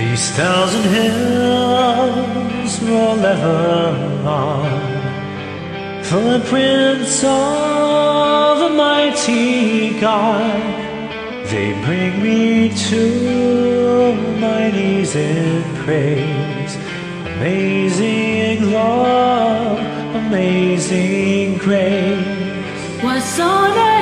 These thousand hills roll ever on, footprints of a mighty God. They bring me to my knees in praise. Amazing love, amazing grace. Was on a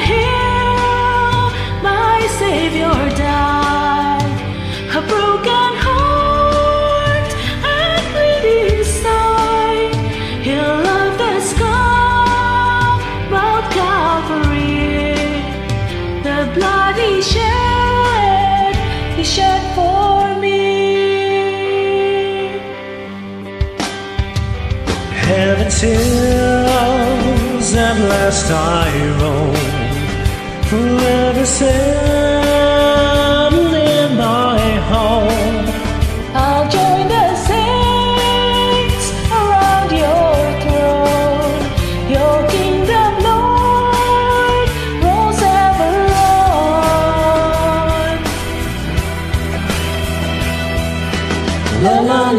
The blood He shed, He shed for me. Heaven's hills at last I roam, forever settled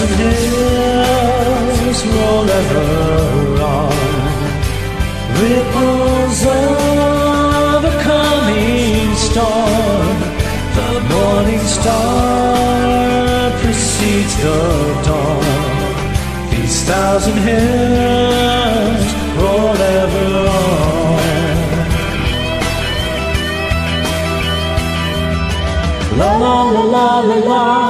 thousand hills roll ever on, ripples of a coming storm. The morning star precedes the dawn. These thousand hills roll ever on. La la la la la la.